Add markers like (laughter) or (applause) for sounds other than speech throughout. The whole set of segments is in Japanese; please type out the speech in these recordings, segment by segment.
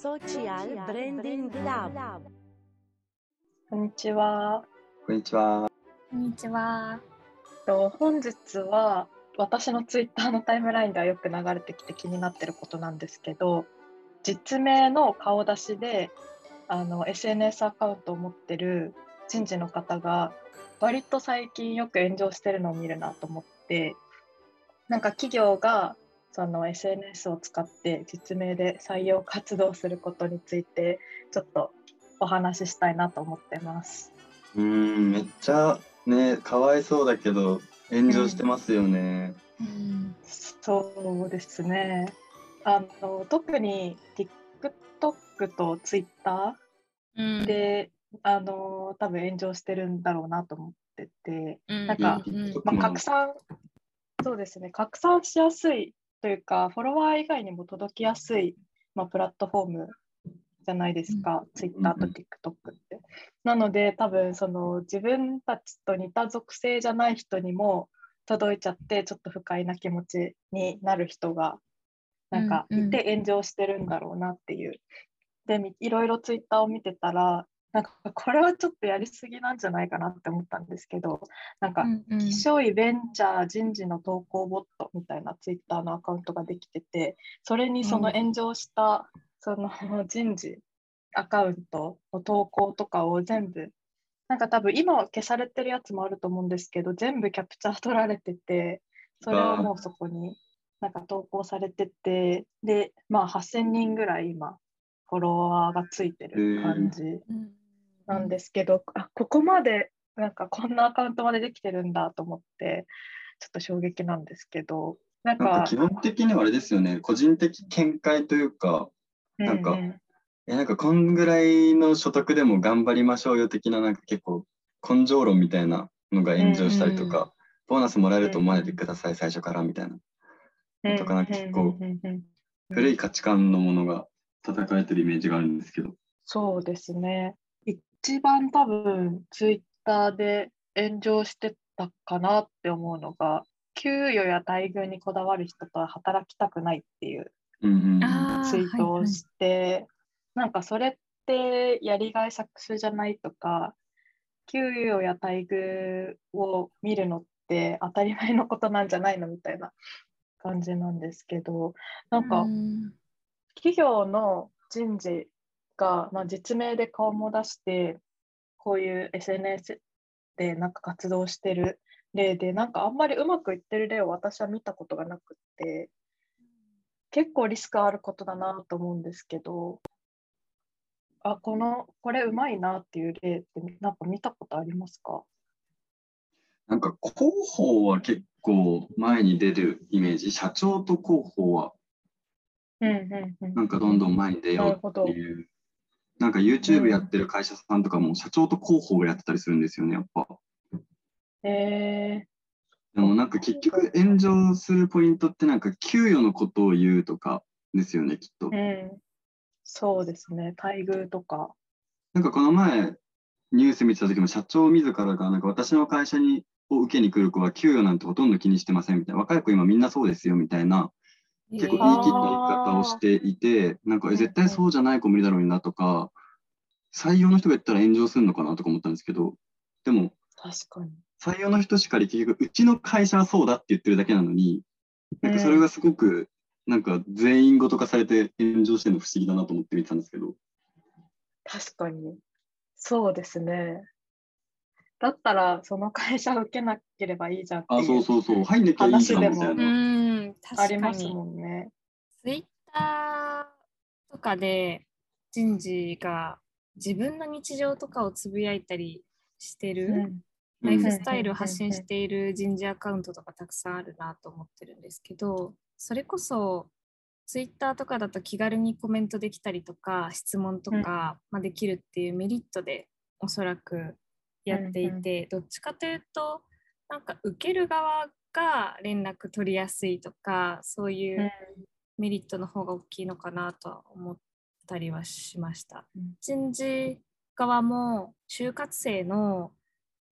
Social Branding Lab こんにちは。こんにちは。こんにちは。と本日は私のツイッターのタイムラインではよく流れてきて気になってることなんですけど、実名の顔出しであの SNS アカウントを持ってる人事の方が割と最近よく炎上してるのを見るなと思って、なんか企業がその SNS を使って実名で採用活動することについてちょっとお話ししたいなと思ってます。うーん、めっちゃね、かわいそうだけど、炎上してますよね。うん。そうですね。あの特に TikTok と Twitter うん、で、あの多分炎上してるんだろうなと思ってて、うん、なんかうんうんまあ、うん拡散そうですね拡散しやすいというかフォロワー以外にも届きやすい、まあ、プラットフォームじゃないですか、Twitter とうん TikTok って。なので多分その自分たちと似た属性じゃない人にも届いちゃってちょっと不快な気持ちになる人がなんかいて炎上してるんだろうなっていう。でみいろいろ Twitter を見てたらなんかこれはちょっとやりすぎなんじゃないかなって思ったんですけどなんかうんうん。気象いベンチャー人事の投稿ボットみたいなツイッターのアカウントができててそれにその炎上したその人事アカウントの投稿とかを全部なんか多分今は消されてるやつもあると思うんですけど全部キャプチャー取られててそれをもうそこになんか投稿されててでまあ8000人ぐらい今フォロワーがついてる感じ。うんなんですけど、あここまでなんかこんなアカウントまでできてるんだと思ってちょっと衝撃なんですけどなんか基本的にはあれですよね、個人的見解というか、なんかううえなんかこんぐらいの所得でも頑張りましょうよ的な、なんか結構根性論みたいなのが炎上したりとか、うんうボーナスもらえると思わないでください、最初からみたいな。うん。とかなんか結構うんうんうん。古い価値観のものが叩かれてるイメージがあるんですけど。そうですね一番多分ツイッターで炎上してたかなって思うのが給与や待遇にこだわる人とは働きたくないっていうツイートをして、なんかそれってやりがい搾取じゃないとか給与や待遇を見るのって当たり前のことなんじゃないのみたいな感じなんですけどなんかうん。企業の人事が、まあ、実名で顔も出してこういう SNS でなんか活動してる例でなんかあんまりうまくいってる例を私は見たことがなくって結構リスクあることだなと思うんですけどあこのこれうまいなっていう例ってなんか見たことありますか？なんか広報は結構前に出るイメージ、社長と広報はうんうんうんなんかどんどん前に出ようっていう。なんか YouTube やってる会社さんとかも社長と広報がやってたりするんですよね、やっぱ。えでもなんか結局炎上するポイントってなんか給与のことを言うとかですよね、きっと。ー。うん、そうですね。待遇とか。なんかこの前ニュース見てた時も社長自らがなんか私の会社にを受けに来る子は給与なんてほとんど気にしてませんみたいな。若い子今みんなそうですよみたいな結構言い切った言い方をしていてなんかえ絶対そうじゃない子無理だろうなとか採用の人が言ったら炎上するのかなとか思ったんですけどでも採用の人しかり結局うちの会社はそうだって言ってるだけなのになんかそれがすごくなんか全員ごと化されて炎上してるの不思議だなと思って見てたんですけど確かに。そうですね。だったら、その会社を受けなければいいじゃんってあそういうそうそう入んなきゃいいじゃんみたいな。ん、あ確かりますに。もんね。ツイッターとかで人事が自分の日常とかをつぶやいたりしてる、うんライフスタイルを発信している人事アカウントとかたくさんあるなと思ってるんですけど、それこそツイッターとかだと気軽にコメントできたりとか質問とか、まあ、できるっていうメリットでおそらくやっていて、どっちかというとなんか受ける側が連絡取りやすいとかそういうメリットの方が大きいのかなとは思ったりはしました。うん。人事側も就活生の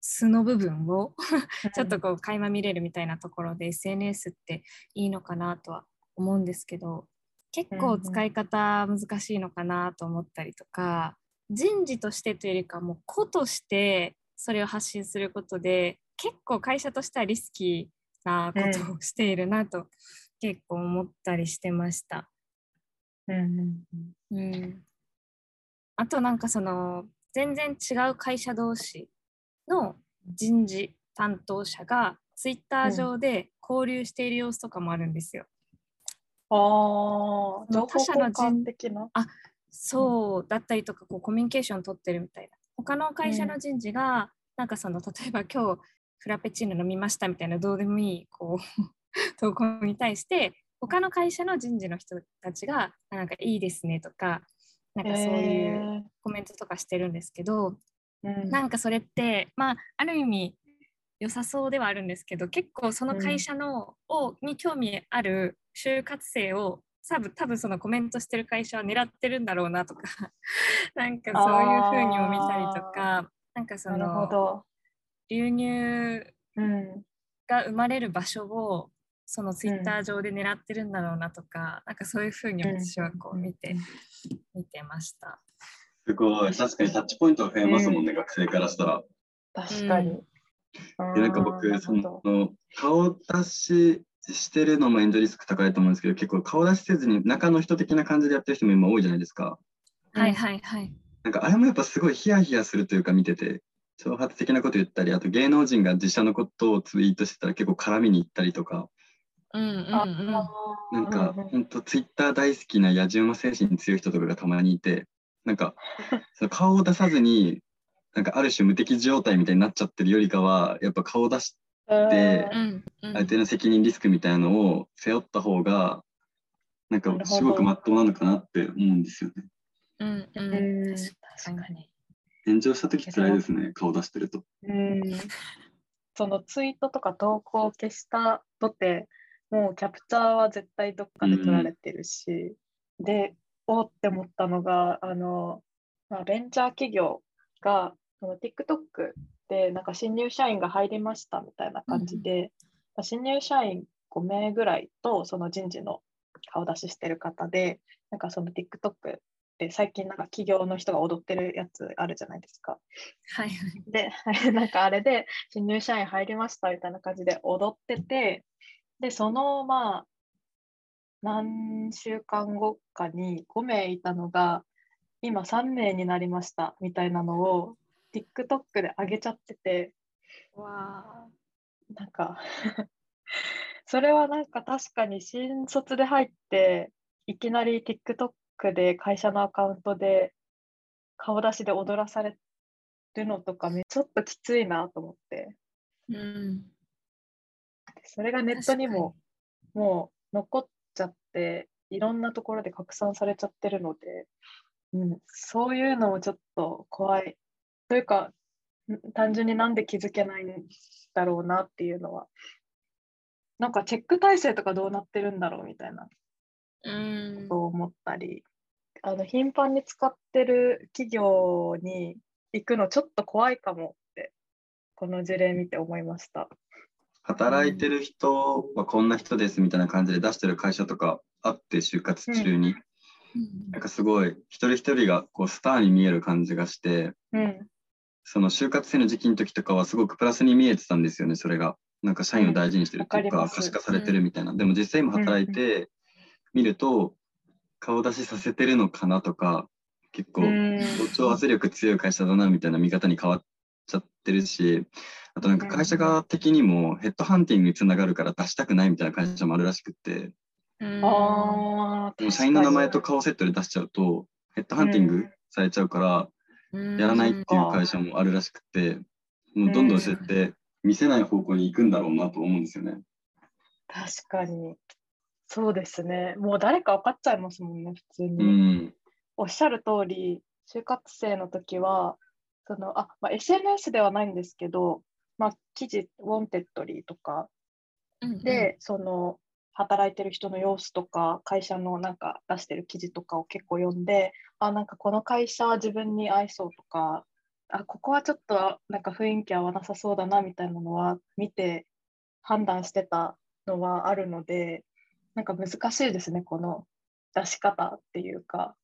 素の部分を (laughs) ちょっとこう垣間見れるみたいなところで SNS っていいのかなとは思うんですけど結構使い方難しいのかなと思ったりとか、人事としてというよりかもう個としてそれを発信することで結構会社としてはリスキーなことをしているなと結構思ったりしてました。うんうん、あとなんかその全然違う会社同士の人事担当者がツイッター上で交流している様子とかもあるんですよ。ああ、他社の交人換的な。そうだったりとかこうコミュニケーション取ってるみたいな。他の会社の人事が、なんかその例えば今日フラペチーノ飲みましたみたいなどうでもいいこう (laughs) 投稿に対して他の会社の人事の人たちがあなんかいいですねとかなんかそういうコメントとかしてるんですけど、えー。うん。なんかそれってまあある意味良さそうではあるんですけど結構その会社の、をに興味ある就活生を多分多分そのコメントしてる会社は狙ってるんだろうなとか (laughs) なんかそういうふうにも見たりとかなんかそなるほのど。流入うん。が生まれる場所をそのツイッター上で狙ってるんだろうなとか、なんかそういうふうに私はこう見て、見てました。すごい。確かにタッチポイントが増えますもんね、学生からしたら。確かに。でなんか僕、その顔出ししてるのもエンドリスク高いと思うんですけど、結構顔出しせずに中の人的な感じでやってる人も今多いじゃないですか。うんはいはいはい。なんかあれもやっぱすごいヒヤヒヤするというか見てて、挑発的なこと言ったり、あと芸能人が自社のことをツイートしてたら結構絡みに行ったりとか、うんうんうん。なんか本当ツイッター大好きな野じ馬精神強い人とかがたまにいて、なんかその顔を出さずに、なんかある種無敵状態みたいになっちゃってるよりかは、やっぱ顔出しでうんうんある程度の責任リスクみたいなのを背負った方が、なんかすごくまっとうなのかなって思うんですよね。うんううん確かに。炎上した時辛いですね、顔出してると。うん。そのツイートとか投稿を消したとて、もうキャプチャーは絶対どっかで撮られてるし、で、おーって思ったのが、あの、まあ、ベンチャー企業が、その TikTok でなんか新入社員が入りましたみたいな感じで、まあ新入社員5名ぐらいとその人事の顔出ししてる方で、なんかその TikTok で最近なんか企業の人が踊ってるやつあるじゃないですか。はいはい。で、(laughs) なんかあれで新入社員入りましたみたいな感じで踊ってて、で、そのまあ、何週間後かに5名いたのが、今3名になりましたみたいなのを TikTok で上げちゃってて、わなんか (laughs) それはなんか確かに新卒で入って、いきなり TikTok で会社のアカウントで顔出しで踊らされるのとかめちょっときついなと思って。うん。それがネットにももう残っちゃって、いろんなところで拡散されちゃってるので、うん、そういうのもちょっと怖い。というか、ん単純になんで気づけないんだろうなっていうのは、なんかチェック体制とかどうなってるんだろうみたいなうんことを思ったり、あの頻繁に使ってる企業に行くのちょっと怖いかもって、この事例見て思いました。働いてる人はこんな人ですみたいな感じで出してる会社とかあって、就活中に。なんかすごい、一人一人がこうスターに見える感じがして、うん、その就活生の時期の時とかはすごくプラスに見えてたんですよね、それが。なんか社員を大事にしてるというか、うん可視化されてるみたいな。でも実際今働いてみると、顔出しさせてるのかなとか、結構、うん。同調圧力強い会社だなみたいな見方に変わっちゃってるし、あとなんか会社側的にもヘッドハンティングにつながるから出したくないみたいな会社もあるらしくって、あ、でも社員の名前と顔セットで出しちゃうと、ヘッドハンティングされちゃうから、やらないっていう会社もあるらしくて、もうどんどんそうやって見せない方向に行くんだろうなと思うんですよね。確かに。そうですね。もう誰か分かっちゃいますもんね、普通に。ん。おっしゃる通り、就活生の時は、そのあまあ、SNS ではないんですけど、まあ、記事、 Wantedly とかで、その働いてる人の様子とか、会社のなんか出してる記事とかを結構読んで、あ、なんかこの会社は自分に合いそうとか、あ、ここはちょっとなんか雰囲気合わなさそうだなみたいなのは見て判断してたのはあるので、なんか難しいですね、この出し方っていうか。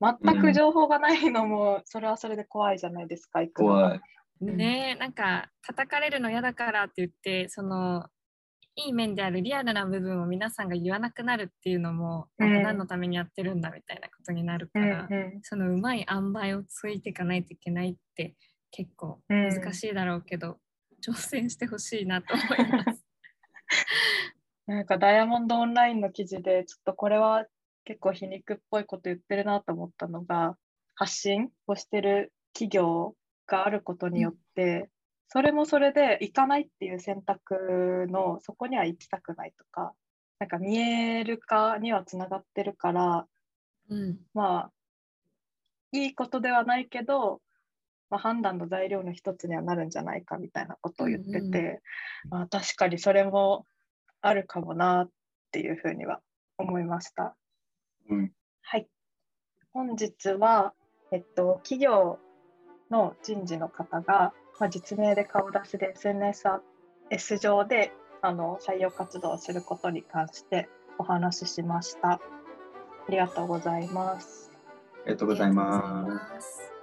全く情報がないのもそれはそれで怖いじゃないですか、行くのが怖い。ねなんか叩かれるの嫌だからって言ってそのいい面であるリアルな部分を皆さんが言わなくなるっていうのも、うん。なんか何のためにやってるんだみたいなことになるから、うんうん。そのうまい塩梅をついていかないといけないって結構難しいだろうけど、挑戦してほしいなと思います。なんかダイヤモンドオンラインの記事でちょっとこれは結構皮肉っぽいこと言ってるなと思ったのが発信をしてる企業があることによって、それもそれで行かないっていう選択のそこには行きたくないとかなんか見える化にはつながってるからうん。まあいいことではないけど、まあ、判断の材料の一つにはなるんじゃないかみたいなことを言ってて、うんうまあ、確かにそれもあるかもなっていうふうには思いました。うん。はい。本日は、えっと、企業の人事の方が、まあ、実名で顔出しで SNS 上であの採用活動をすることに関してお話ししました。ありがとうございます。ありがとうございます。す。